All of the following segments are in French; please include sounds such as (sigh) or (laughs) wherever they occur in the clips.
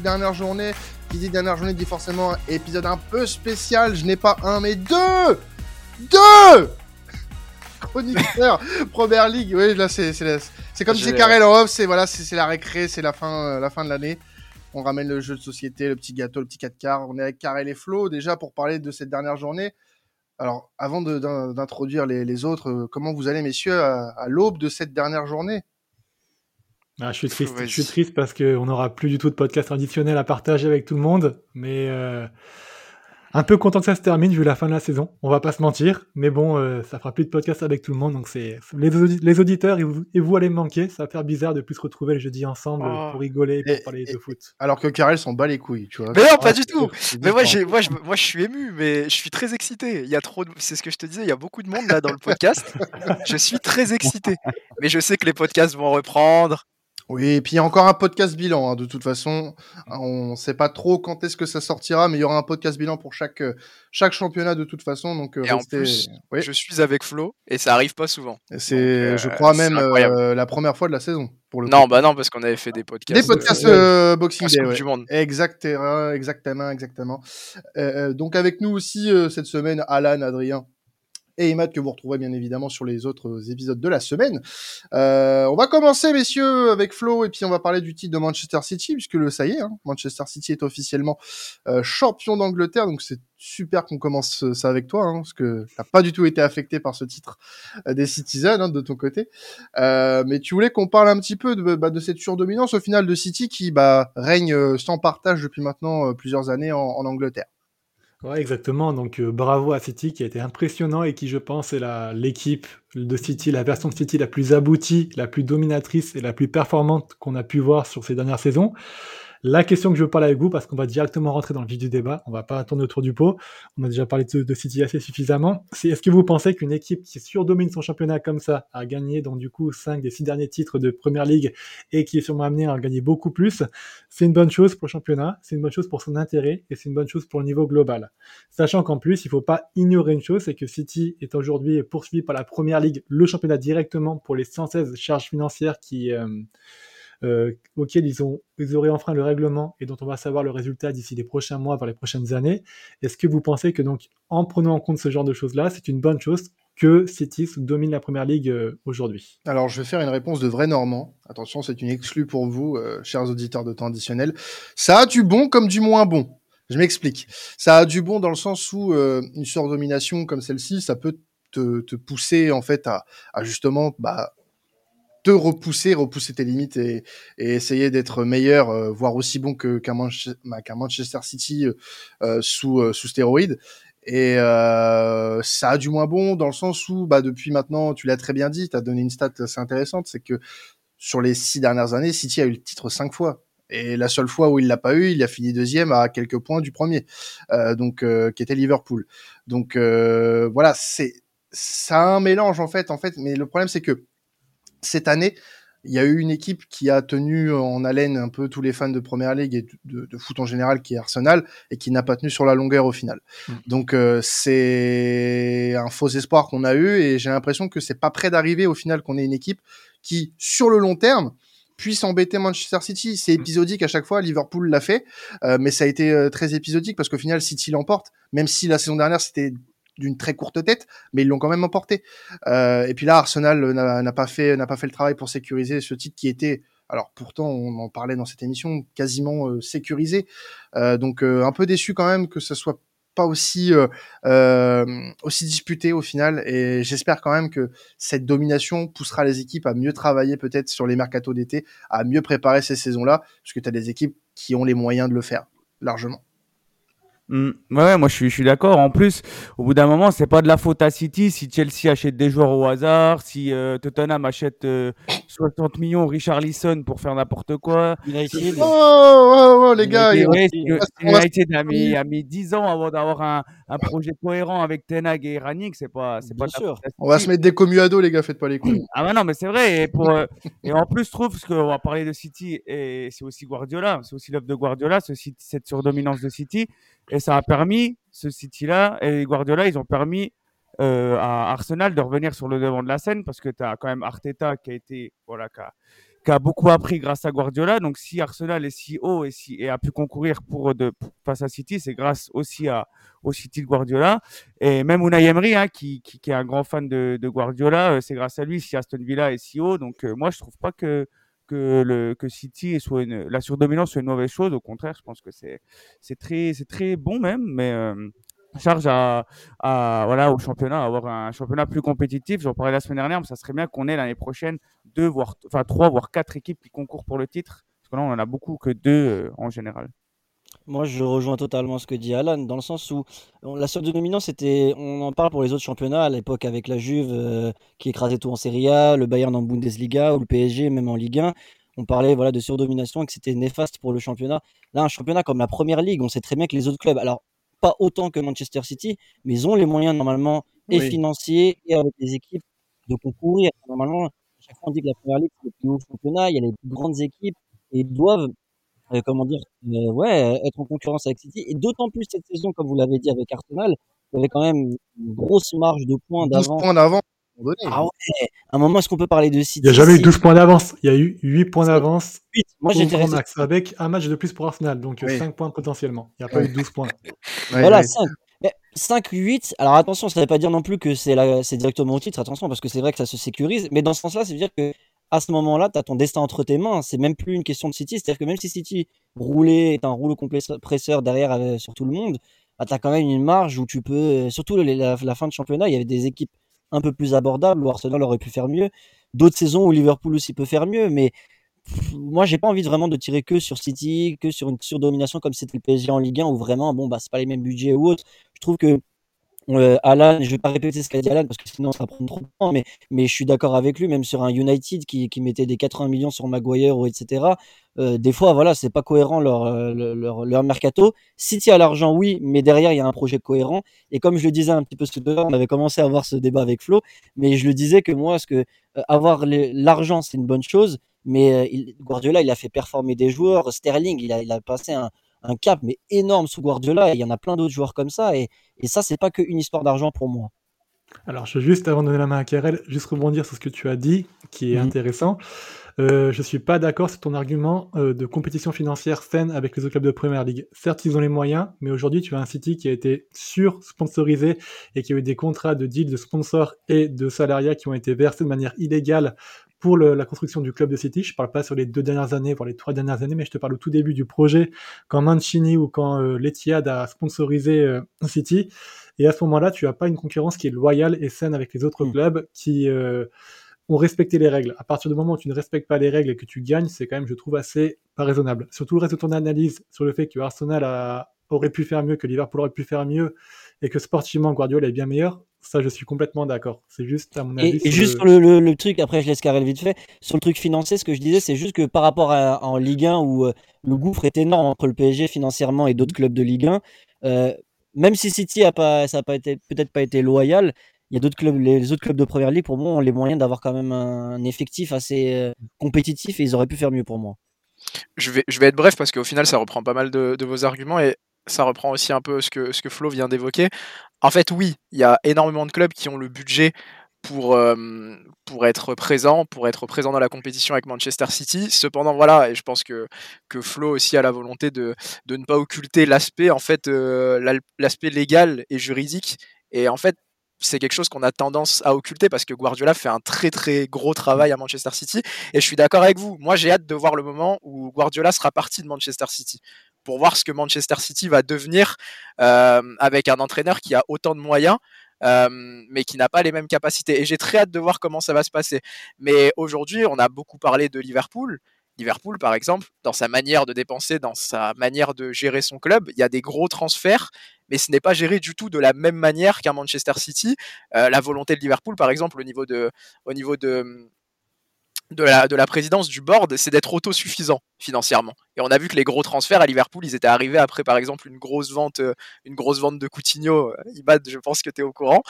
dernière journée. Qui dit dernière journée dit forcément épisode un peu spécial. Je n'ai pas un, mais deux Deux Chroniqueur Première Ligue. Oui, là, c'est c'est comme disait Karel en off, c'est voilà, c'est la récré, c'est la fin, la fin de l'année. On ramène le jeu de société, le petit gâteau, le petit 4 quarts. On est avec Karel et Flo déjà pour parler de cette dernière journée. Alors, avant d'introduire les, autres, euh, comment vous allez, messieurs, à, l'aube de cette dernière journée? Ah, je suis triste. Je suis triste parce qu'on n'aura plus du tout de podcast traditionnel à partager avec tout le monde. Mais euh, un peu content que ça se termine vu la fin de la saison. On va pas se mentir, mais bon, euh, ça fera plus de podcast avec tout le monde, donc c'est les, auditeurs et vous, allez me manquer. Ça va faire bizarre de plus se retrouver le jeudi ensemble oh. pour rigoler, pour parler de foot. Alors que Karel s'en bat les couilles, tu vois. Mais non, pas du tout. Mais moi, moi, je, moi, je suis ému, mais je suis très excité. Il y a trop, c'est ce que je te disais, il y a beaucoup de monde là dans le podcast. je suis très excité, mais je sais que les podcasts vont reprendre. Oui, et puis il y a encore un podcast bilan. Hein, de toute façon, on ne sait pas trop quand est-ce que ça sortira, mais il y aura un podcast bilan pour chaque euh, chaque championnat de toute façon. Donc euh, et en plus, je suis avec Flo et ça arrive pas souvent. C'est, je euh, crois même la première fois de la saison pour le. Non, bah non, parce qu'on avait fait des podcasts. Des podcasts Boxing Day, du monde. Exactement, exactement, exactement. donc avec nous aussi cette semaine, Alan, Adrien et Imad que vous retrouverez bien évidemment sur les autres épisodes de la semaine. Euh, on va commencer messieurs avec Flo et puis on va parler du titre de Manchester City puisque le ça y est, hein, Manchester City est officiellement euh, champion d'Angleterre donc c'est super qu'on commence ça avec toi hein, parce que t'as pas du tout été affecté par ce titre euh, des Citizens hein, de ton côté. mais tu voulais qu'on parle un petit peu de, bah, de cette surdominance au final de City qui bah, règne sans partage depuis maintenant plusieurs années en Angleterre. Ouais, exactement. Donc, euh, bravo à City qui a été impressionnant et qui, je pense, est l'équipe de City, la version de City la plus aboutie, la plus dominatrice et la plus performante qu'on a pu voir sur ces dernières saisons. La question que je veux parler avec vous, parce qu'on va directement rentrer dans le vif du débat, on va pas tourner autour du pot, on a déjà parlé de, City assez suffisamment, c'est est-ce que vous pensez qu'une équipe qui surdomine son championnat comme ça, a gagné donc du coup 5 des 6 derniers titres de Première Ligue et qui est sûrement amené à en gagner beaucoup plus, c'est une bonne chose pour le championnat, c'est une bonne chose pour son intérêt et c'est une bonne chose pour le niveau global. Sachant qu'en plus, il faut pas ignorer une chose, c'est que City est aujourd'hui poursuivi par la Première Ligue, le championnat directement pour les 116 charges financières qui... Euh, euh, auxquels ils, ont, ils auraient enfreint le règlement et dont on va savoir le résultat d'ici les prochains mois, voire les prochaines années. Est-ce que vous pensez que donc, en prenant en compte ce genre de choses-là, c'est une bonne chose que City domine la première ligue euh, aujourd'hui? Alors, je vais faire une réponse de vrai Normand. Attention, c'est une exclue pour vous, euh, chers auditeurs de temps additionnel. Ça a du bon comme du moins bon. Je m'explique. Ça a du bon dans le sens où une surdomination comme celle-ci, ça peut te, pousser en fait à, à justement bah, te repousser, repousser tes limites et, essayer d'être meilleur, euh, voire aussi bon que qu'un bah, Manchester City euh, euh, sous sous stéroïdes. Et ça a du moins bon dans le sens où, bah, depuis maintenant, tu l'as très bien dit, tu as donné une stat assez intéressante, c'est que sur les six dernières années, City a eu le titre cinq fois. Et la seule fois où il l'a pas eu, il a fini deuxième à quelques points du premier, donc qui était Liverpool. Donc voilà, c'est ça un mélange en fait, en fait. Mais le problème c'est que cette année, il y a eu une équipe qui a tenu en haleine un peu tous les fans de Première Ligue et de, foot en général, qui est Arsenal, et qui n'a pas tenu sur la longueur au final. Mm. Donc euh, c'est un faux espoir qu'on a eu, et j'ai l'impression que c'est pas prêt d'arriver au final qu'on ait une équipe qui, sur le long terme, puisse embêter Manchester City. C'est mm. épisodique à chaque fois. Liverpool l'a fait, euh, mais ça a été euh, très épisodique parce qu'au final City l'emporte. Même si la saison dernière c'était d'une très courte tête, mais ils l'ont quand même emporté. Euh, et puis là, Arsenal n'a pas fait n'a pas fait le travail pour sécuriser ce titre qui était alors pourtant, on en parlait dans cette émission, quasiment euh, sécurisé. Euh, donc un peu déçu quand même que ce soit pas aussi aussi disputé au final. Et j'espère quand même que cette domination poussera les équipes à mieux travailler peut-être sur les mercatos d'été, à mieux préparer ces saisons-là, parce que tu as des équipes qui ont les moyens de le faire largement. Mm. Ouais, moi je suis, je suis d'accord. En plus, au bout d'un moment, c'est pas de la faute à City si Chelsea achète des joueurs au hasard, si euh, Tottenham achète 60 euh, millions Richard Lisson pour faire n'importe quoi. United. Oh, oh, oh, les gars. United, a, mis, a mis 10 ans avant d'avoir un, un, projet cohérent avec Tenag et Ranick. C'est pas, c'est pas sûr. On va se mettre des commuados à dos, les gars. Faites pas les coups. Ah bah non, mais c'est vrai. Et, pour, euh, et en plus, je trouve, parce qu'on va parler de City et c'est aussi Guardiola, c'est aussi l'œuvre de Guardiola, cette surdominance de City. Et ça a permis, ce City-là, et Guardiola, ils ont permis euh, à Arsenal de revenir sur le devant de la scène parce que tu as quand même Arteta qui a été, voilà, qui a beaucoup appris grâce à Guardiola. Donc, si Arsenal est si haut et, si, et a pu concourir pour face à City, c'est grâce aussi à, au City de Guardiola. Et même Unai Emery, hein, qui, qui, est un grand fan de, Guardiola, euh, c'est grâce à lui si Aston Villa est si haut. Donc, euh, moi, je trouve pas que que le que City soit une, la surdominance soit une mauvaise chose. Au contraire, je pense que c'est très très bon même, mais charge à, voilà au championnat, à avoir un championnat plus compétitif. J'en parlais la semaine dernière, mais ça serait bien qu'on ait l'année prochaine deux voire enfin trois voire quatre équipes qui concourent pour le titre. Parce que là, on en a beaucoup que deux euh, en général. Moi, je rejoins totalement ce que dit Alan, dans le sens où la surdominance, c'était, on en parle pour les autres championnats, à l'époque avec la Juve euh, qui écrasait tout en Serie A, le Bayern en Bundesliga ou le PSG même en Ligue 1. On parlait voilà, de surdomination et que c'était néfaste pour le championnat. Là, un championnat comme la Première Ligue, on sait très bien que les autres clubs, alors pas autant que Manchester City, mais ils ont les moyens normalement et financiers et avec les équipes de concourir. Normalement, chaque fois on dit que la Première Ligue c'est le plus haut championnat, il y a les plus grandes équipes et ils doivent euh, comment dire, euh, ouais, être en concurrence avec City. Et d'autant plus cette saison, comme vous l'avez dit avec Arsenal, il y avait quand même une grosse marge de points d'avance. points d'avance. Ah ouais, à un moment, est-ce qu'on peut parler de City Il n'y a jamais eu 12 points d'avance. Il y a eu 8 points d'avance. Moi, j'étais max avec un match de plus pour Arsenal, donc 5 points potentiellement. Il n'y a pas eu 12 points. (laughs) voilà, 5. 5, 8. Alors attention, ça ne veut pas dire non plus que c'est directement au titre, attention, parce que c'est vrai que ça se sécurise. Mais dans ce sens-là, ça veut dire que à ce moment-là, tu as ton destin entre tes mains. C'est même plus une question de City. C'est-à-dire que même si City roulait, est un rouleau compresseur derrière euh, sur tout le monde, bah, tu as quand même une marge où tu peux, euh, surtout la, fin de championnat, il y avait des équipes un peu plus abordables où Arsenal aurait pu faire mieux. D'autres saisons où Liverpool aussi peut faire mieux, mais moi j'ai pas envie vraiment de tirer que sur City, que sur une surdomination comme c'était le PSG en Ligue 1 où vraiment bon bah c'est pas les mêmes budgets ou autres. Je trouve que euh, Alan, je vais pas répéter ce qu'a dit Alan parce que sinon ça prend trop de temps, mais, je suis d'accord avec lui, même sur un United qui, mettait des 80 millions sur Maguire ou etc. Euh, des fois, voilà, c'est pas cohérent leur, euh, mercato. City a l'argent, oui, mais derrière il y a un projet cohérent. Et comme je le disais un petit peu tout à l'heure, on avait commencé à avoir ce débat avec Flo, mais je le disais que moi, ce que avoir l'argent c'est une bonne chose, mais Guardiola il a fait performer des joueurs. Sterling, il a passé un un cap mais énorme sous Guardiola et il y en a plein d'autres joueurs comme ça et, et ça c'est pas qu'une histoire d'argent pour moi. Alors je veux juste avant de donner la main à Karel, juste rebondir sur ce que tu as dit qui est mhm. intéressant. Euh, je suis pas d'accord sur ton argument euh, de compétition financière saine avec les autres clubs de Première Ligue. Certes, ils ont les moyens, mais aujourd'hui, tu as un City qui a été sur-sponsorisé et qui a eu des contrats de deal de sponsors et de salariats qui ont été versés de manière illégale pour la construction du club de City. Je parle pas sur les deux dernières années, voire les trois dernières années, mais je te parle au tout début du projet, quand Mancini ou quand euh, l'Etihad a sponsorisé euh, City. Et à ce moment-là, tu as pas une concurrence qui est loyale et saine avec les autres mm. clubs qui euh, ont respecté les règles. À partir du moment où tu ne respectes pas les règles et que tu gagnes, c'est quand même, je trouve, assez pas raisonnable. Surtout le reste de ton analyse sur le fait que Arsenal a, aurait pu faire mieux, que Liverpool aurait pu faire mieux, et que sportivement Guardiola est bien meilleur, ça je suis complètement d'accord. C'est juste à mon avis. Et, juste le... sur le, truc, après je laisse Karel vite fait, sur le truc financier, ce que je disais, c'est juste que par rapport à en Ligue 1 où euh, le gouffre est énorme entre le PSG financièrement et d'autres clubs de Ligue 1, euh, même si City a pas, ça a pas été, peut-être pas été loyal, il y a d'autres clubs, les autres clubs de première ligue pour moi ont les moyens d'avoir quand même un effectif assez euh, compétitif et ils auraient pu faire mieux pour moi. Je vais, je vais être bref parce qu'au final ça reprend pas mal de, de vos arguments et ça reprend aussi un peu ce que, Flo vient d'évoquer. En fait, oui, il y a énormément de clubs qui ont le budget pour, pour être présent, pour être présent dans la compétition avec Manchester City. Cependant, voilà, et je pense que, que Flo aussi a la volonté de, de ne pas occulter l'aspect, en fait, l'aspect légal et juridique. Et en fait, c'est quelque chose qu'on a tendance à occulter parce que Guardiola fait un très très gros travail à Manchester City. Et je suis d'accord avec vous. Moi, j'ai hâte de voir le moment où Guardiola sera parti de Manchester City pour voir ce que Manchester City va devenir euh, avec un entraîneur qui a autant de moyens. Euh, mais qui n'a pas les mêmes capacités. Et j'ai très hâte de voir comment ça va se passer. Mais aujourd'hui, on a beaucoup parlé de Liverpool. Liverpool, par exemple, dans sa manière de dépenser, dans sa manière de gérer son club, il y a des gros transferts, mais ce n'est pas géré du tout de la même manière qu'un Manchester City. Euh, la volonté de Liverpool, par exemple, au niveau de, au niveau de, de la, de la présidence du board, c'est d'être autosuffisant financièrement. Et on a vu que les gros transferts à Liverpool, ils étaient arrivés après, par exemple, une grosse vente, euh, une grosse vente de Coutinho. Euh, Ibad, je pense que tu es au courant.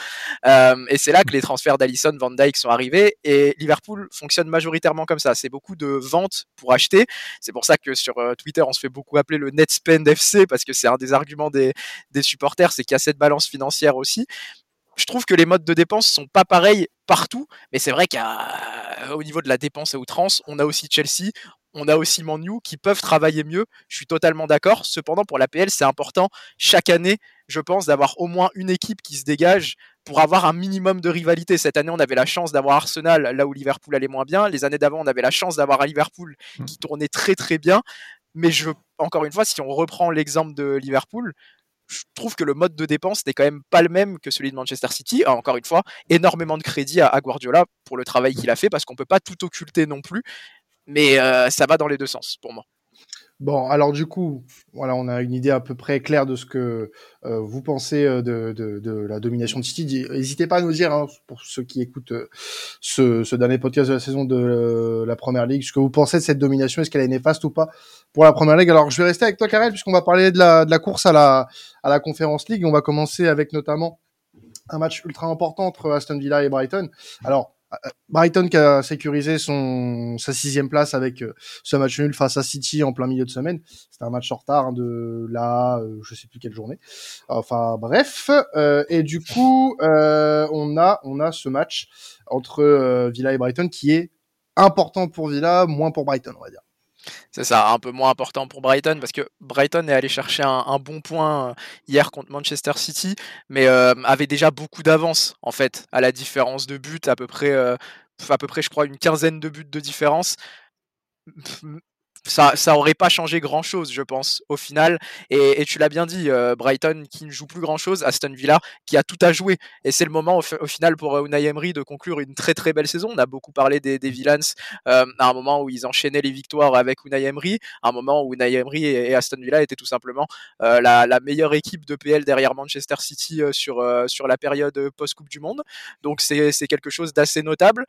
Euh, et c'est là que les transferts d'Alisson, Van Dyke sont arrivés. Et Liverpool fonctionne majoritairement comme ça. C'est beaucoup de ventes pour acheter. C'est pour ça que sur Twitter, on se fait beaucoup appeler le net spend FC parce que c'est un des arguments des supporters, c'est qu'il y a cette balance financière aussi. Je trouve que les modes de dépense sont pas pareils partout, mais c'est vrai qu'au niveau de la dépense à outrance, on a aussi Chelsea, on a aussi Manu qui peuvent travailler mieux. Je suis totalement d'accord. Cependant, pour la PL, c'est important chaque année, je pense, d'avoir au moins une équipe qui se dégage pour avoir un minimum de rivalité. Cette année, on avait la chance d'avoir Arsenal là où Liverpool allait moins bien. Les années d'avant, on avait la chance d'avoir Liverpool mmh. qui tournait très très bien. Mais je, encore une fois, si on reprend l'exemple de Liverpool, je trouve que le mode de dépense n'est quand même pas le même que celui de Manchester City. Ah, encore une fois, énormément de crédit à, Guardiola pour le travail qu'il a fait parce qu'on peut pas tout occulter non plus. Mais euh, ça va dans les deux sens pour moi. Bon, alors du coup, voilà, on a une idée à peu près claire de ce que euh, vous pensez euh, de, de, la domination de City. N'hésitez pas à nous dire, hein, pour ceux qui écoutent euh, ce, ce, dernier podcast de la saison de la Première Ligue, ce que vous pensez de cette domination, est-ce qu'elle est néfaste ou pas pour la Première Ligue? Alors, je vais rester avec toi, Karel, puisqu'on va parler de la, de la course à la, à la Conférence League. On va commencer avec notamment un match ultra important entre Aston Villa et Brighton. Alors, Brighton qui a sécurisé son sa sixième place avec euh, ce match nul face à City en plein milieu de semaine. C'était un match en retard de là, euh, je sais plus quelle journée. Enfin bref, euh, et du coup on a on a ce match entre Villa et Brighton qui est important pour Villa, moins pour Brighton on va dire. C'est ça, un peu moins important pour Brighton parce que Brighton est allé chercher un, bon point euh, hier contre Manchester City, mais euh, avait déjà beaucoup d'avance en fait, à la différence de but, à peu près, euh, à peu près, je crois, une quinzaine de buts de différence ça, ça aurait pas changé grand chose, je pense, au final. Et, tu l'as bien dit, euh, Brighton qui ne joue plus grand chose, Aston Villa qui a tout à jouer. Et c'est le moment au, final pour euh, Unai Emery de conclure une très très belle saison. On a beaucoup parlé des, des Villains euh, à un moment où ils enchaînaient les victoires avec Unai Emery, à un moment où Unai Emery et, Aston Villa étaient tout simplement la, la, meilleure équipe de PL derrière Manchester City sur, sur la période post-Coupe du Monde. Donc c'est quelque chose d'assez notable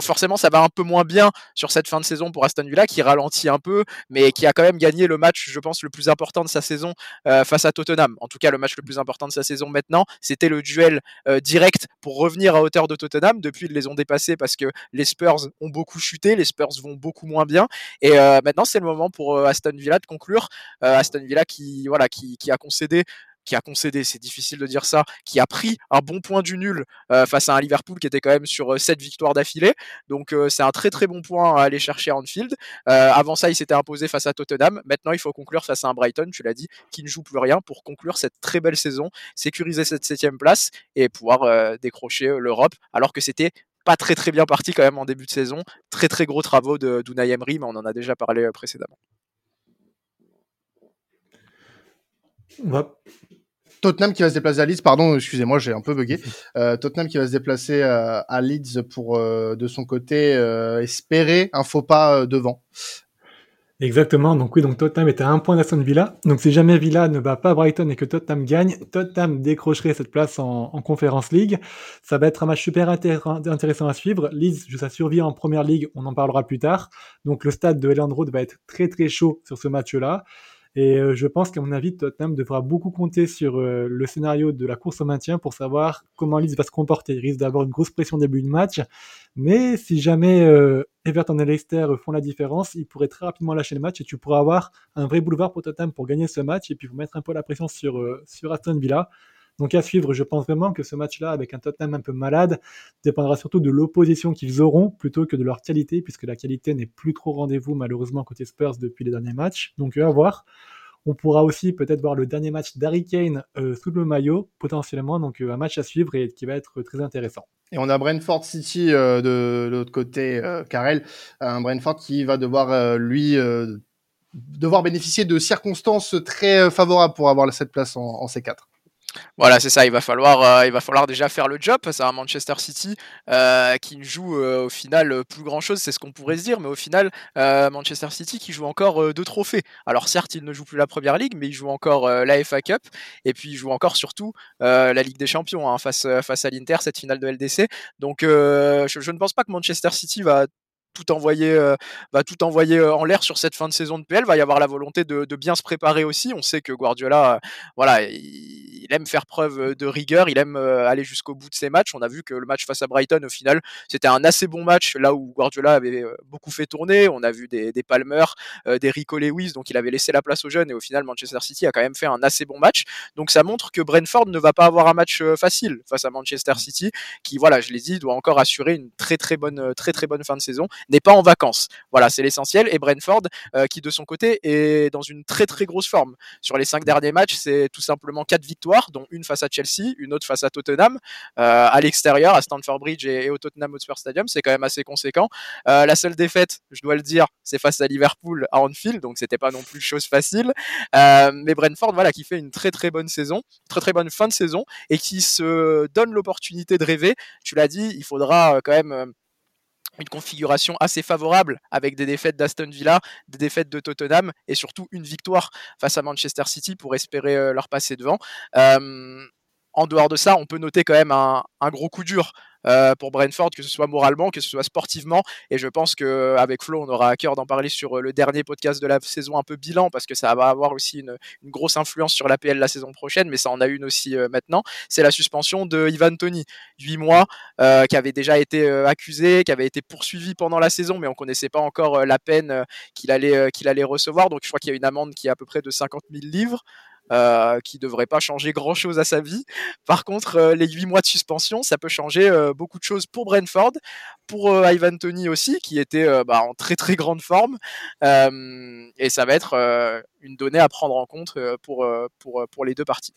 forcément ça va un peu moins bien sur cette fin de saison pour Aston Villa qui ralentit un peu mais qui a quand même gagné le match je pense le plus important de sa saison euh, face à Tottenham. En tout cas le match le plus important de sa saison maintenant c'était le duel euh, direct pour revenir à hauteur de Tottenham. Depuis ils les ont dépassés parce que les Spurs ont beaucoup chuté les Spurs vont beaucoup moins bien. Et euh, maintenant c'est le moment pour Aston Villa de conclure Aston Villa qui voilà qui, qui a concédé qui a concédé, c'est difficile de dire ça, qui a pris un bon point du nul euh, face à un Liverpool qui était quand même sur 7 euh, victoires d'affilée. Donc euh, c'est un très très bon point à aller chercher à Anfield. avant ça, il s'était imposé face à Tottenham. Maintenant, il faut conclure face à un Brighton, tu l'as dit, qui ne joue plus rien pour conclure cette très belle saison, sécuriser cette septième place et pouvoir décrocher l'Europe, alors que c'était pas très très bien parti quand même en début de saison. Très très gros travaux de Emery, mais on en a déjà parlé précédemment. Tottenham qui va se déplacer à Leeds, pardon, excusez-moi, j'ai un peu bugué. (laughs) Euh, Tottenham qui va se déplacer euh, à Leeds pour, euh, de son côté, espérer un faux pas devant. Exactement, donc oui, donc Tottenham est à un point d'Aston Villa. Donc si jamais Villa ne bat pas Brighton et que Tottenham gagne, Tottenham décrocherait cette place en, en Conference League. Ça va être un match super intéressant à suivre. Leeds joue sa survie en Première League, on en parlera plus tard. Donc le stade de Elland Road va être très très chaud sur ce match-là. Et euh, je pense qu'à mon avis, Tottenham devra beaucoup compter sur euh, le scénario de la course au maintien pour savoir comment Leeds va se comporter. Il risque d'avoir une grosse pression début de match, mais si jamais euh, Everton et Leicester font la différence, ils pourraient très rapidement lâcher le match et tu pourras avoir un vrai boulevard pour Tottenham pour gagner ce match et puis vous mettre un peu la pression sur, sur Aston Villa. Donc à suivre, je pense vraiment que ce match-là, avec un Tottenham un peu malade, dépendra surtout de l'opposition qu'ils auront plutôt que de leur qualité, puisque la qualité n'est plus trop rendez-vous malheureusement côté Spurs depuis les derniers matchs. Donc à voir. On pourra aussi peut-être voir le dernier match d'Harry Kane euh, sous le maillot, potentiellement. Donc euh, un match à suivre et qui va être très intéressant. Et on a Brentford City euh, de, l'autre côté, Karel. Un Brentford qui va devoir, lui, devoir bénéficier de circonstances très favorables pour avoir cette place en C4. Voilà, c'est ça. Il va falloir, euh, il va falloir déjà faire le job face à Manchester City euh, qui ne joue euh, au final plus grand chose. C'est ce qu'on pourrait se dire, mais au final, Manchester City qui joue encore deux trophées. Alors certes, il ne joue plus la Première Ligue, mais il joue encore la FA Cup et puis il joue encore surtout la Ligue des Champions hein, face à l'Inter cette finale de LDC. Donc je, ne pense pas que Manchester City va tout envoyer, euh, va tout envoyer en l'air sur cette fin de saison de PL. Va y avoir la volonté de, bien se préparer aussi. On sait que Guardiola, euh, voilà, il, aime faire preuve de rigueur, il aime aller jusqu'au bout de ses matchs. On a vu que le match face à Brighton, au final, c'était un assez bon match là où Guardiola avait beaucoup fait tourner. On a vu des, des Palmer, des Rico Lewis, donc il avait laissé la place aux jeunes et au final, Manchester City a quand même fait un assez bon match. Donc ça montre que Brentford ne va pas avoir un match facile face à Manchester City, qui, voilà, je l'ai dit, doit encore assurer une très très bonne, très très bonne fin de saison n'est pas en vacances. Voilà, c'est l'essentiel. Et Brentford, euh, qui de son côté est dans une très très grosse forme. Sur les cinq derniers matchs, c'est tout simplement quatre victoires, dont une face à Chelsea, une autre face à Tottenham, euh, à l'extérieur, à Stamford Bridge et, au Tottenham Hotspur Stadium. C'est quand même assez conséquent. Euh, la seule défaite, je dois le dire, c'est face à Liverpool à Anfield, donc c'était pas non plus chose facile. mais Brentford, voilà, qui fait une très très bonne saison, très très bonne fin de saison et qui se donne l'opportunité de rêver. Tu l'as dit, il faudra quand même une configuration assez favorable avec des défaites d'Aston Villa, des défaites de Tottenham et surtout une victoire face à Manchester City pour espérer euh, leur passer devant. Euh, en dehors de ça, on peut noter quand même un, gros coup dur euh, pour Brentford, que ce soit moralement, que ce soit sportivement. Et je pense qu'avec Flo, on aura à cœur d'en parler sur euh, le dernier podcast de la saison un peu bilan, parce que ça va avoir aussi une, grosse influence sur l'APL la saison prochaine, mais ça en a une aussi euh, maintenant. C'est la suspension de Ivan Tony, 8 mois, qui avait déjà été accusé, qui avait été poursuivi pendant la saison, mais on ne connaissait pas encore la peine qu'il allait, qu'il allait recevoir. Donc je crois qu'il y a une amende qui est à peu près de 50 000 livres. Euh, qui devrait pas changer grand chose à sa vie. Par contre, euh, les 8 mois de suspension, ça peut changer euh, beaucoup de choses pour Brentford, pour Ivan Tony aussi, qui était bah, en très très grande forme. et ça va être une donnée à prendre en compte pour, pour, pour les deux parties.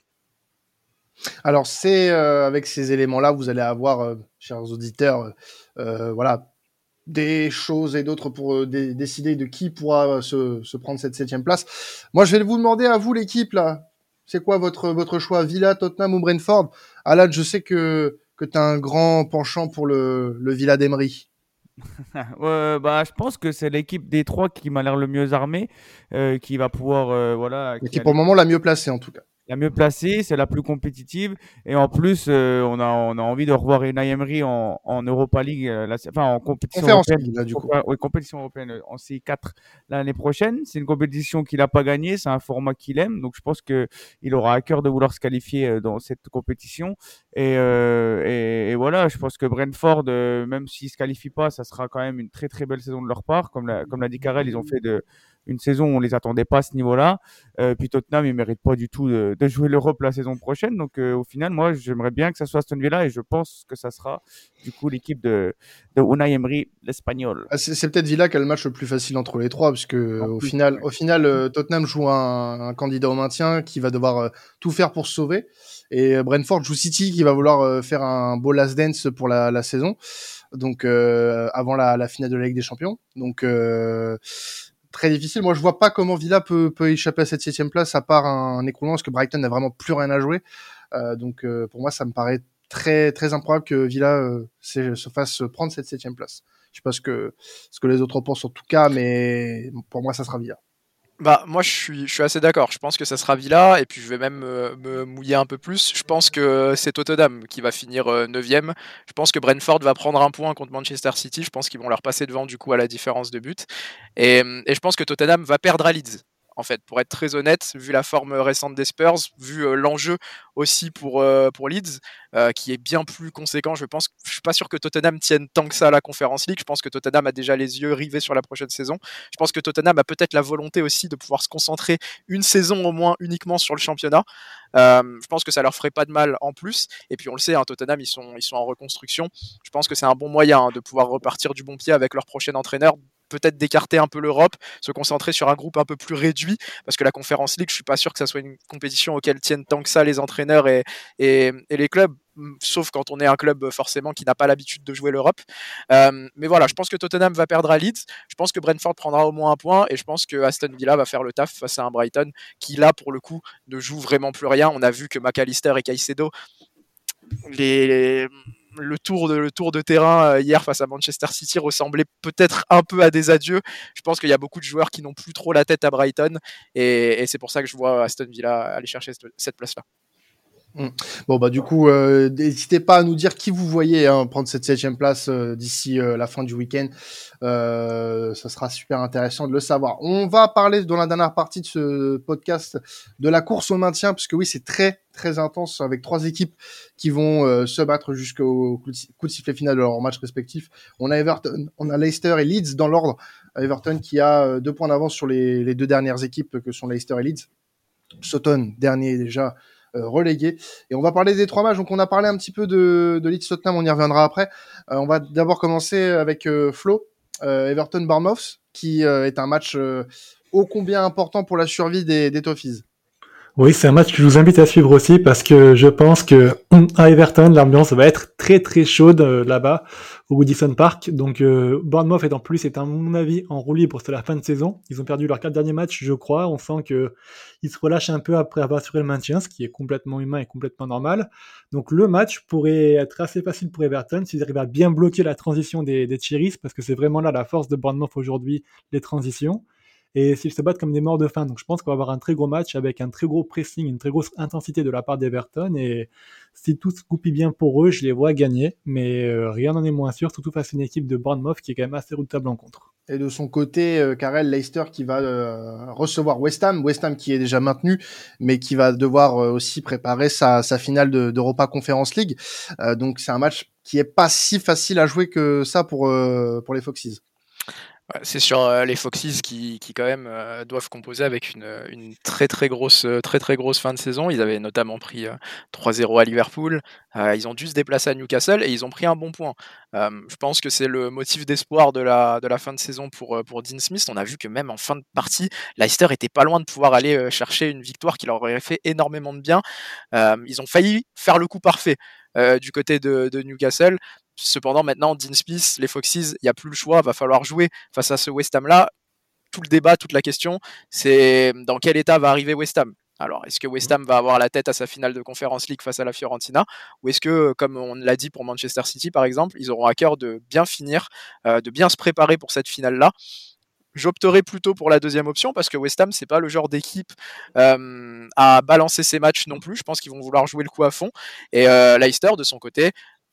Alors, c'est avec ces éléments-là, vous allez avoir, chers auditeurs, voilà, des choses et d'autres pour décider de qui pourra se, se prendre cette septième place. Moi, je vais vous demander à vous, l'équipe, là, c'est quoi votre, votre choix? Villa, Tottenham ou Brentford? Alan, je sais que, que tu as un grand penchant pour le, le Villa d'Emery. (laughs) bah, je pense que c'est l'équipe des trois qui m'a l'air le mieux armée, euh, qui va pouvoir. Euh, voilà, qui, est pour le moment la mieux placée en tout cas la mieux placée, c'est la plus compétitive. Et en plus, euh, on, a, on a envie de revoir Unai Emery en, en Europa League, euh, enfin en compétition européenne. du coup. Oui, compétition européenne en C4 l'année prochaine. C'est une compétition qu'il n'a pas gagnée, c'est un format qu'il aime. Donc je pense qu'il aura à cœur de vouloir se qualifier euh, dans cette compétition. Et, et, voilà, je pense que Brentford, même s'il ne se qualifie pas, ça sera quand même une très très belle saison de leur part. Comme l'a, comme l'a dit Karel, ils ont fait de une saison où on les attendait pas à ce niveau-là. Euh, puis Tottenham, ils méritent pas du tout de, jouer l'Europe la saison prochaine. Donc euh, au final, moi, j'aimerais bien que ça soit Aston Villa et je pense que ça sera du coup l'équipe de, de Unai Emery, l'Espagnol. Ah, c'est peut-être Villa qui a le match le plus facile entre les trois, parce que au, final, au final, euh, Tottenham joue un, un, candidat au maintien qui va devoir tout faire pour se sauver. Et Brentford joue City qui va vouloir faire un beau last dance pour la, la saison donc avant la, la, finale de la Ligue des Champions. Donc euh, très difficile. Moi, je vois pas comment Villa peut, échapper à cette septième place à part un, écroulement parce que Brighton n'a vraiment plus rien à jouer. Euh, donc, euh, pour moi, ça me paraît très très improbable que Villa euh, se fasse prendre cette septième place. Je sais pas ce que ce que les autres pensent en tout cas, mais pour moi, ça sera Villa. Bah, moi, je suis, assez d'accord. Je pense que ça sera Villa, et puis je vais même me, mouiller un peu plus. Je pense que c'est Tottenham qui va finir 9ème. Euh, je pense que Brentford va prendre un point contre Manchester City. Je pense qu'ils vont leur passer devant, du coup, à la différence de but. Et je pense que Tottenham va perdre à Leeds en fait, pour être très honnête, vu la forme récente des Spurs, vu l'enjeu aussi pour, pour Leeds, qui est bien plus conséquent. Je pense, je suis pas sûr que Tottenham tienne tant que ça à la Conférence League. Je pense que Tottenham a déjà les yeux rivés sur la prochaine saison. Je pense que Tottenham a peut-être la volonté aussi de pouvoir se concentrer une saison au moins uniquement sur le championnat. je pense que ça leur ferait pas de mal en plus. Et puis on le sait, hein, Tottenham ils sont, ils sont en reconstruction. Je pense que c'est un bon moyen hein, de pouvoir repartir du bon pied avec leur prochain entraîneur peut-être d'écarter un peu l'Europe, se concentrer sur un groupe un peu plus réduit, parce que la Conférence League, je suis pas sûr que ça soit une compétition auquel tiennent tant que ça les entraîneurs et, les clubs sauf quand on est un club forcément qui n'a pas l'habitude de jouer l'Europe. Euh, mais voilà, je pense que Tottenham va perdre à Leeds, je pense que Brentford prendra au moins un point, et je pense que Aston Villa va faire le taf face à un Brighton qui là pour le coup ne joue vraiment plus rien. On a vu que McAllister et Caicedo, les le tour de, terrain euh, hier face à Manchester City ressemblait peut-être un peu à des adieux. Je pense qu'il y a beaucoup de joueurs qui n'ont plus trop la tête à Brighton et, c'est pour ça que je vois Aston Villa aller chercher cette, place-là. Mm. Bon bah du coup, euh, n'hésitez pas à nous dire qui vous voyez hein, prendre cette septième place euh, d'ici euh, la fin du week-end. Ça sera super intéressant de le savoir. On va parler dans la dernière partie de ce podcast de la course au maintien, parce que oui, c'est très très intense avec trois équipes qui vont se battre jusqu'au coup de sifflet final de leur match respectif. On a Everton, on a Leicester et Leeds dans l'ordre. Everton qui a deux points d'avance sur les, les deux dernières équipes que sont Leicester et Leeds. Sutton, dernier déjà, euh, relégué. Et on va parler des trois matchs. Donc on a parlé un petit peu de, de Leeds Tottenham, on y reviendra après. Euh, on va d'abord commencer avec euh, Flo, Everton Bournemouth, qui est un match ô combien important pour la survie des, des Toffees. Oui, c'est un match que je vous invite à suivre aussi parce que je pense que à Everton, l'ambiance va être très très chaude là-bas au Park. Donc euh, Bournemouth est en plus est à mon avis en roue libre c'est la fin de saison. Ils ont perdu leurs quatre derniers matchs, je crois. On sent que ils se relâchent un peu après avoir assuré le maintien, ce qui est complètement humain et complètement normal. Donc le match pourrait être assez facile pour Everton s'ils arrivent à bien bloquer la transition des, des Cherries, parce que c'est vraiment là la force de Bournemouth aujourd'hui, les transitions et s'ils se battent comme des morts de faim. Donc je pense qu'on va avoir un très gros match avec un très gros pressing, une très grosse intensité de la part d'Everton. Et si tout se goupille bien pour eux, je les vois gagner. Mais euh, rien n'en est moins sûr, surtout face à une équipe de Bournemouth qui est quand même assez redoutable en contre. Et de son côté, euh, Karel Leicester qui va euh, recevoir West Ham, West Ham qui est déjà maintenu, mais qui va devoir aussi préparer sa, finale d'Europa Conference League. donc c'est un match qui est pas si facile à jouer que ça pour, pour les Foxes. C'est sur euh, les Foxes qui, qui quand même euh, doivent composer avec une, très très grosse très très grosse fin de saison. Ils avaient notamment pris 3-0 euh, à Liverpool. ils ont dû se déplacer à Newcastle et ils ont pris un bon point. je pense que c'est le motif d'espoir de la, de la fin de saison pour, pour Dean Smith. On a vu que même en fin de partie, Leicester était pas loin de pouvoir aller chercher une victoire qui leur aurait fait énormément de bien. ils ont failli faire le coup parfait. du côté de Newcastle. Cependant, maintenant, Dean Smith, les Foxes, il n'y a plus le choix, va falloir jouer face à ce West Ham-là. Tout le débat, toute la question, c'est dans quel état va arriver West Ham? Alors, est-ce que West Ham va avoir la tête à sa finale de Conference League face à la Fiorentina? Ou est-ce que, comme on l'a dit pour Manchester City par exemple, ils auront à cœur de bien finir, euh, de bien se préparer pour cette finale-là? J'opterai plutôt pour la deuxième option parce que West Ham, c'est pas le genre d'équipe euh, à balancer ses matchs non plus. Je pense qu'ils vont vouloir jouer le coup à fond. Et euh, Leicester, de son côté,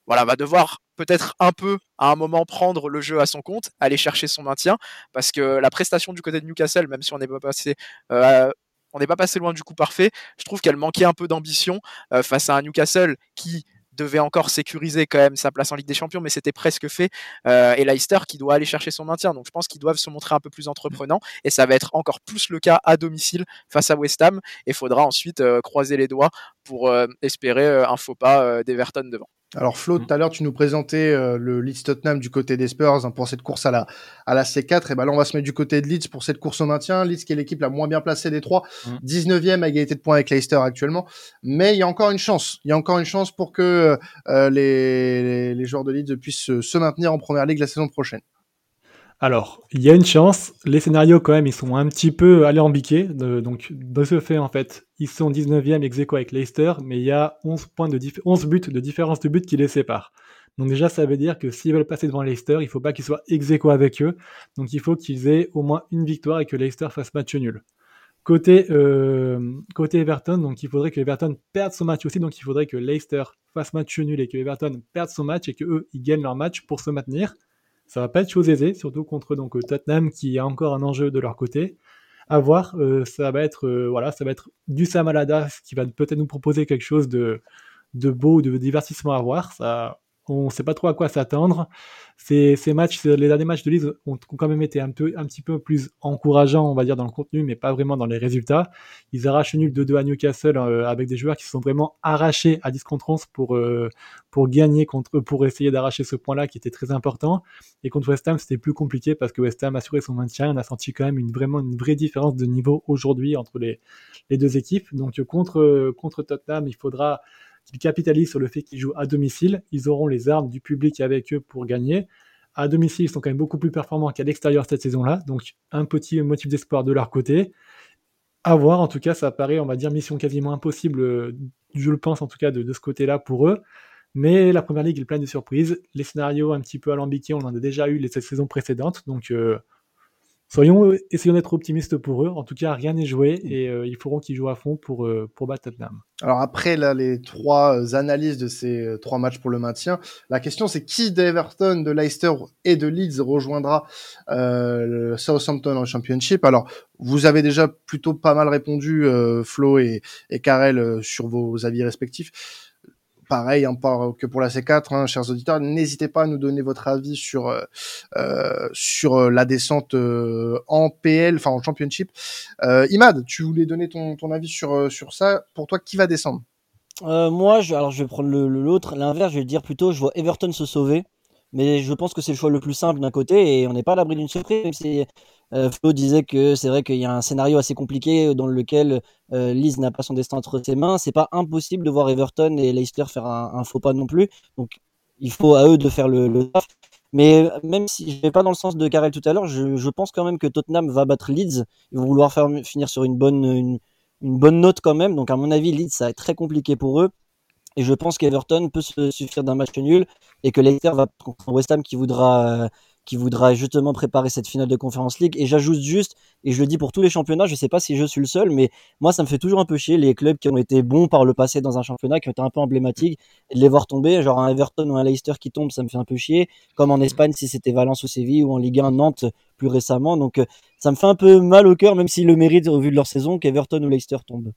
voilà, va devoir peut-être un peu à un moment prendre le jeu à son compte, aller chercher son maintien, parce que la prestation du côté de Newcastle, même si on n'est pas passé euh, on n'est pas passé loin du coup parfait. Je trouve qu'elle manquait un peu d'ambition euh, face à un Newcastle qui devait encore sécuriser quand même sa place en Ligue des Champions, mais c'était presque fait. Euh, et Leicester qui doit aller chercher son maintien. Donc je pense qu'ils doivent se montrer un peu plus entreprenants. Et ça va être encore plus le cas à domicile face à West Ham. Et il faudra ensuite croiser les doigts pour espérer un faux pas d'Everton devant. Alors Flo, mmh. tout à l'heure tu nous présentais euh, le Leeds Tottenham du côté des Spurs hein, pour cette course à la à la C4 et ben là on va se mettre du côté de Leeds pour cette course au maintien. Leeds qui est l'équipe la moins bien placée des trois, 19e à égalité de points avec Leicester actuellement, mais il y a encore une chance. Il y a encore une chance pour que euh, les, les, joueurs de Leeds puissent se maintenir en première ligue la saison prochaine. Alors, il y a une chance. Les scénarios, quand même, ils sont un petit peu alambiqués. De, donc, de ce fait, en fait, ils sont 19e ex avec Leicester, mais il y a 11, points de 11 buts de différence de but qui les séparent. Donc déjà, ça veut dire que s'ils veulent passer devant Leicester, il faut pas qu'ils soient ex avec eux. Donc il faut qu'ils aient au moins une victoire et que Leicester fasse match nul. Côté, euh, côté Everton, donc il faudrait que Everton perde son match aussi. Donc il faudrait que Leicester fasse match nul et que Everton perde son match et que eux ils gagnent leur match pour se maintenir. Ça va pas être chose aisée, surtout contre donc euh, Tottenham qui a encore un enjeu de leur côté. À voir, euh, ça va être euh, voilà, ça va être du Sam qui va peut-être nous proposer quelque chose de de beau, de divertissement à voir. Ça, on ne sait pas trop à quoi s'attendre. Ces, ces, matchs, les derniers matchs de Leeds ont, quand même été un, peu, un petit peu plus encourageants, on va dire, dans le contenu, mais pas vraiment dans les résultats. Ils arrachent nul 2-2 à Newcastle euh, avec des joueurs qui se sont vraiment arrachés à 10 contre 11 pour, euh, pour gagner contre pour essayer d'arracher ce point-là qui était très important. Et contre West Ham, c'était plus compliqué parce que West Ham a assuré son maintien. On a senti quand même une, vraiment une vraie différence de niveau aujourd'hui entre les, les deux équipes. Donc contre, contre Tottenham, il faudra ils capitalisent sur le fait qu'ils jouent à domicile. Ils auront les armes du public avec eux pour gagner. À domicile, ils sont quand même beaucoup plus performants qu'à l'extérieur cette saison-là. Donc, un petit motif d'espoir de leur côté. À voir, en tout cas, ça paraît, on va dire, mission quasiment impossible, euh, je le pense en tout cas, de, ce côté-là pour eux. Mais la première ligue est pleine de surprises. Les scénarios un petit peu alambiqués, on en a déjà eu les saisons précédentes. Donc, euh, soyons, essayons d'être optimistes pour eux. En tout cas, rien n'est joué et ils feront qu'ils jouent à fond pour, pour battre Tottenham. Alors après là, les trois analyses de ces trois matchs pour le maintien, la question c'est qui d'Everton, de Leicester et de Leeds rejoindra le Southampton en Championship? Alors vous avez déjà plutôt pas mal répondu, Flo et, et Karel, sur vos avis respectifs pareil hein, que pour la C4, hein, chers auditeurs, n'hésitez pas à nous donner votre avis sur euh, euh sur euh, la descente en PL, enfin en Championship. Imad, tu voulais donner ton, ton avis sur sur ça. Pour toi, qui va descendre? Moi, je, alors je vais prendre l'autre, l'inverse. Je vais dire plutôt, je vois Everton se sauver. Mais je pense que c'est le choix le plus simple d'un côté et on n'est pas à l'abri d'une surprise. Euh, Flo disait que c'est vrai qu'il y a un scénario assez compliqué dans lequel euh, Leeds n'a pas son destin entre ses mains. C'est pas impossible de voir Everton et Leicester faire un, faux pas non plus. Donc il faut à eux de faire le, le Mais même si je vais pas dans le sens de Karel tout à l'heure, je, pense quand même que Tottenham va battre Leeds. Ils vont vouloir faire finir sur une bonne, une, une bonne note quand même. Donc à mon avis, Leeds ça va être très compliqué pour eux. Et je pense qu'Everton peut se suffire d'un match nul et que Leicester va contre West Ham qui voudra, euh, qui voudra justement préparer cette finale de Conference League. Et j'ajoute juste, et je le dis pour tous les championnats, je sais pas si je suis le seul, mais moi ça me fait toujours un peu chier les clubs qui ont été bons par le passé dans un championnat, qui ont été un peu emblématiques, de les voir tomber, genre un Everton ou un Leicester qui tombe, ça me fait un peu chier, comme en Espagne si c'était Valence ou Séville ou en Ligue 1 Nantes plus récemment. Donc euh, ça me fait un peu mal au cœur, même s'ils le méritent au vu de leur saison, qu'Everton ou Leicester tombent.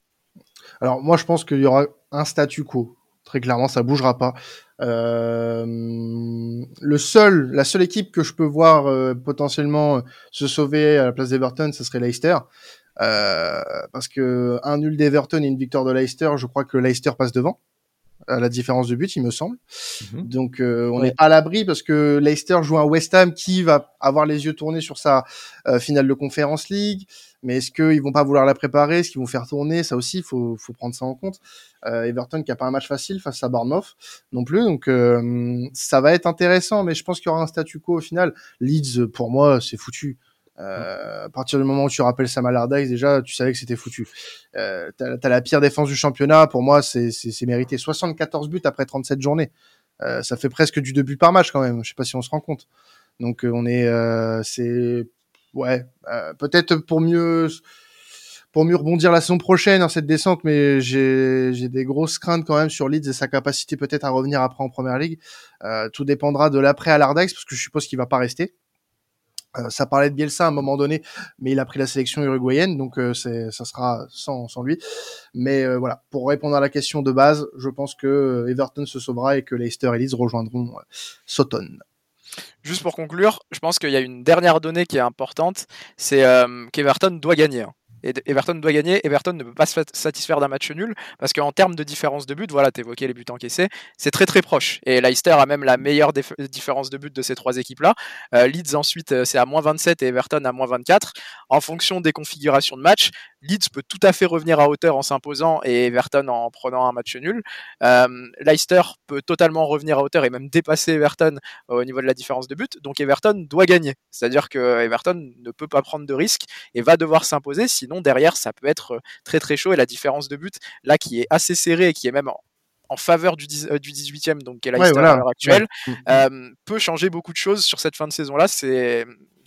Alors moi je pense qu'il y aura un statu quo Très clairement, ça bougera pas. Euh, le seul, la seule équipe que je peux voir euh, potentiellement euh, se sauver à la place d'Everton, ce serait Leicester. Euh, parce que un nul d'Everton et une victoire de Leicester, je crois que Leicester passe devant à la différence de but, il me semble. Mhm. Donc on n'est pas à l'abri parce que Leicester joue un West Ham qui va avoir les yeux tournés sur sa finale de Conference League. Mais est-ce qu'ils vont pas vouloir la préparer? Est-ce qu'ils vont faire tourner? Ça aussi, il faut, faut prendre ça en compte. Euh, Everton qui a pas un match facile face à Bournemouth non plus, donc euh, ça va être intéressant. Mais je pense qu'il y aura un statu quo au final. Leeds, pour moi, c'est foutu. Euh, à partir du moment où tu rappelles Sam Allardyce, déjà, tu savais que c'était foutu. Euh, t'as as la pire défense du championnat. Pour moi, c'est mérité. 74 buts après 37 journées. Euh, ça fait presque du deux buts par match quand même. Je sais pas si on se rend compte. Donc on est, c'est ouais, euh, peut-être pour mieux pour mieux rebondir la saison prochaine dans cette descente, mais j'ai des grosses craintes quand même sur Leeds et sa capacité peut-être à revenir après en première ligue. Euh, tout dépendra de l'après Alardex parce que je suppose qu'il va pas rester. Euh, ça parlait de Bielsa à un moment donné, mais il a pris la sélection uruguayenne, donc euh, c'est ça sera sans, sans lui. Mais euh, voilà, pour répondre à la question de base, je pense que Everton se sauvera et que Leicester et Leeds rejoindront Soton. Juste pour conclure, je pense qu'il y a une dernière donnée qui est importante, c'est euh, qu'Everton doit gagner. Hein. Et Everton doit gagner. Everton ne peut pas se satisfaire d'un match nul parce qu'en termes de différence de but, voilà, t'évoquais les buts encaissés, c'est très très proche. Et Leicester a même la meilleure différence de but de ces trois équipes-là. Euh, Leeds ensuite, euh, c'est à moins 27 et Everton à moins 24. En fonction des configurations de match, Leeds peut tout à fait revenir à hauteur en s'imposant et Everton en prenant un match nul. Euh, Leicester peut totalement revenir à hauteur et même dépasser Everton au niveau de la différence de but. Donc Everton doit gagner. C'est-à-dire que Everton ne peut pas prendre de risques et va devoir s'imposer. Sinon derrière, ça peut être euh, très très chaud. Et la différence de but, là, qui est assez serrée et qui est même en, faveur du, 18e, euh, donc qui est la à l'heure actuelle, mm, mm. Euh, peut changer beaucoup de choses sur cette fin de saison-là. C'est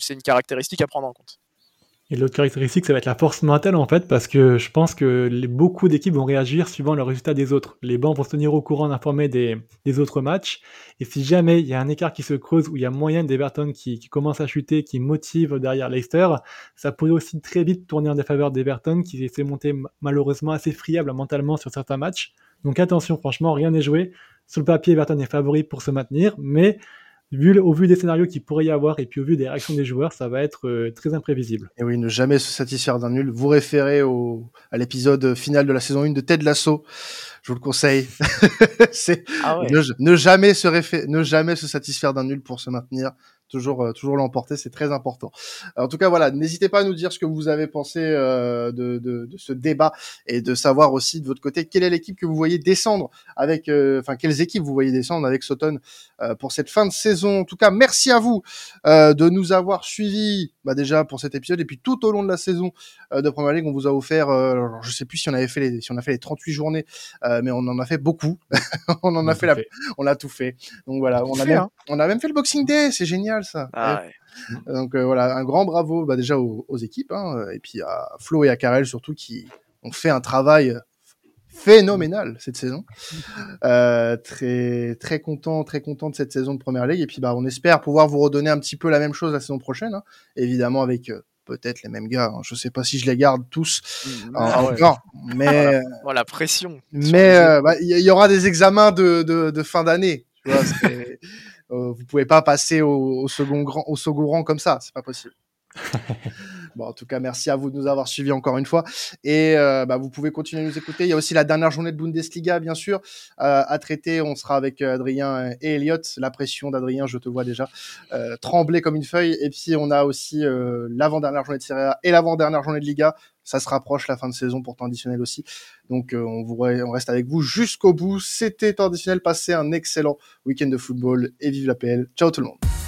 une caractéristique à prendre en compte. Et l'autre caractéristique, ça va être la force mentale en fait, parce que je pense que beaucoup d'équipes vont réagir suivant le résultat des autres. Les bancs vont se tenir au courant d'informer des, autres matchs. Et si jamais il y a un écart qui se creuse où il y a moyen d'Everton qui, qui commence à chuter, qui motive derrière Leicester, ça pourrait aussi très vite tourner en défaveur d'Everton, qui s'est monté malheureusement assez friable mentalement sur certains matchs. Donc attention, franchement, rien n'est joué. Sur le papier, Everton est favori pour se maintenir, mais au vu des scénarios qu'il pourrait y avoir et puis au vu des réactions des joueurs, ça va être euh, très imprévisible. Et oui, ne jamais se satisfaire d'un nul. Vous référez au, à l'épisode final de la saison 1 de Ted Lasso. Je vous le conseille. (laughs) c'est ah ne, jamais se ne jamais se satisfaire d'un nul pour se maintenir toujours euh, toujours l'emporter, c'est très important. En tout cas, voilà, n'hésitez pas à nous dire ce que vous avez pensé euh, de, de, de, ce débat et de savoir aussi de votre côté quelle est l'équipe que vous voyez descendre avec, euh, enfin quelles équipes vous voyez descendre avec Soton pour cette fin de saison. En tout cas, merci à vous de nous avoir suivis bah, déjà pour cet épisode et puis tout au long de la saison de Première Ligue, on vous a offert, alors, je sais plus si on avait fait les, si on a fait les 38 journées, mais on en a fait beaucoup. (laughs) on en a, fait, la, on a tout fait. Donc voilà, on, a même, hein. on a même fait le Boxing Day, c'est génial génial ça. Ah, ouais. Donc voilà, un grand bravo bah, déjà aux, aux équipes, hein, et puis à Flo et à Karel surtout qui ont fait un travail phénoménal cette saison. (laughs) Euh, très très content, très content de cette saison de Première Ligue. Et puis bah on espère pouvoir vous redonner un petit peu la même chose la saison prochaine, hein. évidemment avec euh, peut-être les mêmes gars. Hein. Je sais pas si je les garde tous Mmh, ah ouais. encore, mais (laughs) Oh, la pression. mais euh, bah, il y, y aura des examens de, de, de fin d'année. Tu vois, (laughs) euh, vous pouvez pas passer au, au second grand, au second rang comme ça, c'est pas possible. (laughs) Bon, en tout cas, merci à vous de nous avoir suivis encore une fois. Et euh, bah, vous pouvez continuer à nous écouter. Il y a aussi la dernière journée de Bundesliga, bien sûr, euh, à traiter. On sera avec Adrien et Elliot. La pression d'Adrien, je te vois déjà euh, trembler comme une feuille. Et puis, on a aussi l'avant-dernière journée de Serie A et l'avant-dernière journée de Liga. Ça se rapproche la fin de saison pour temps additionnel aussi. Donc, euh, on, vous, on reste avec vous jusqu'au bout. C'était temps additionnel. Passez un excellent week-end de football et vive la PL. Ciao tout le monde.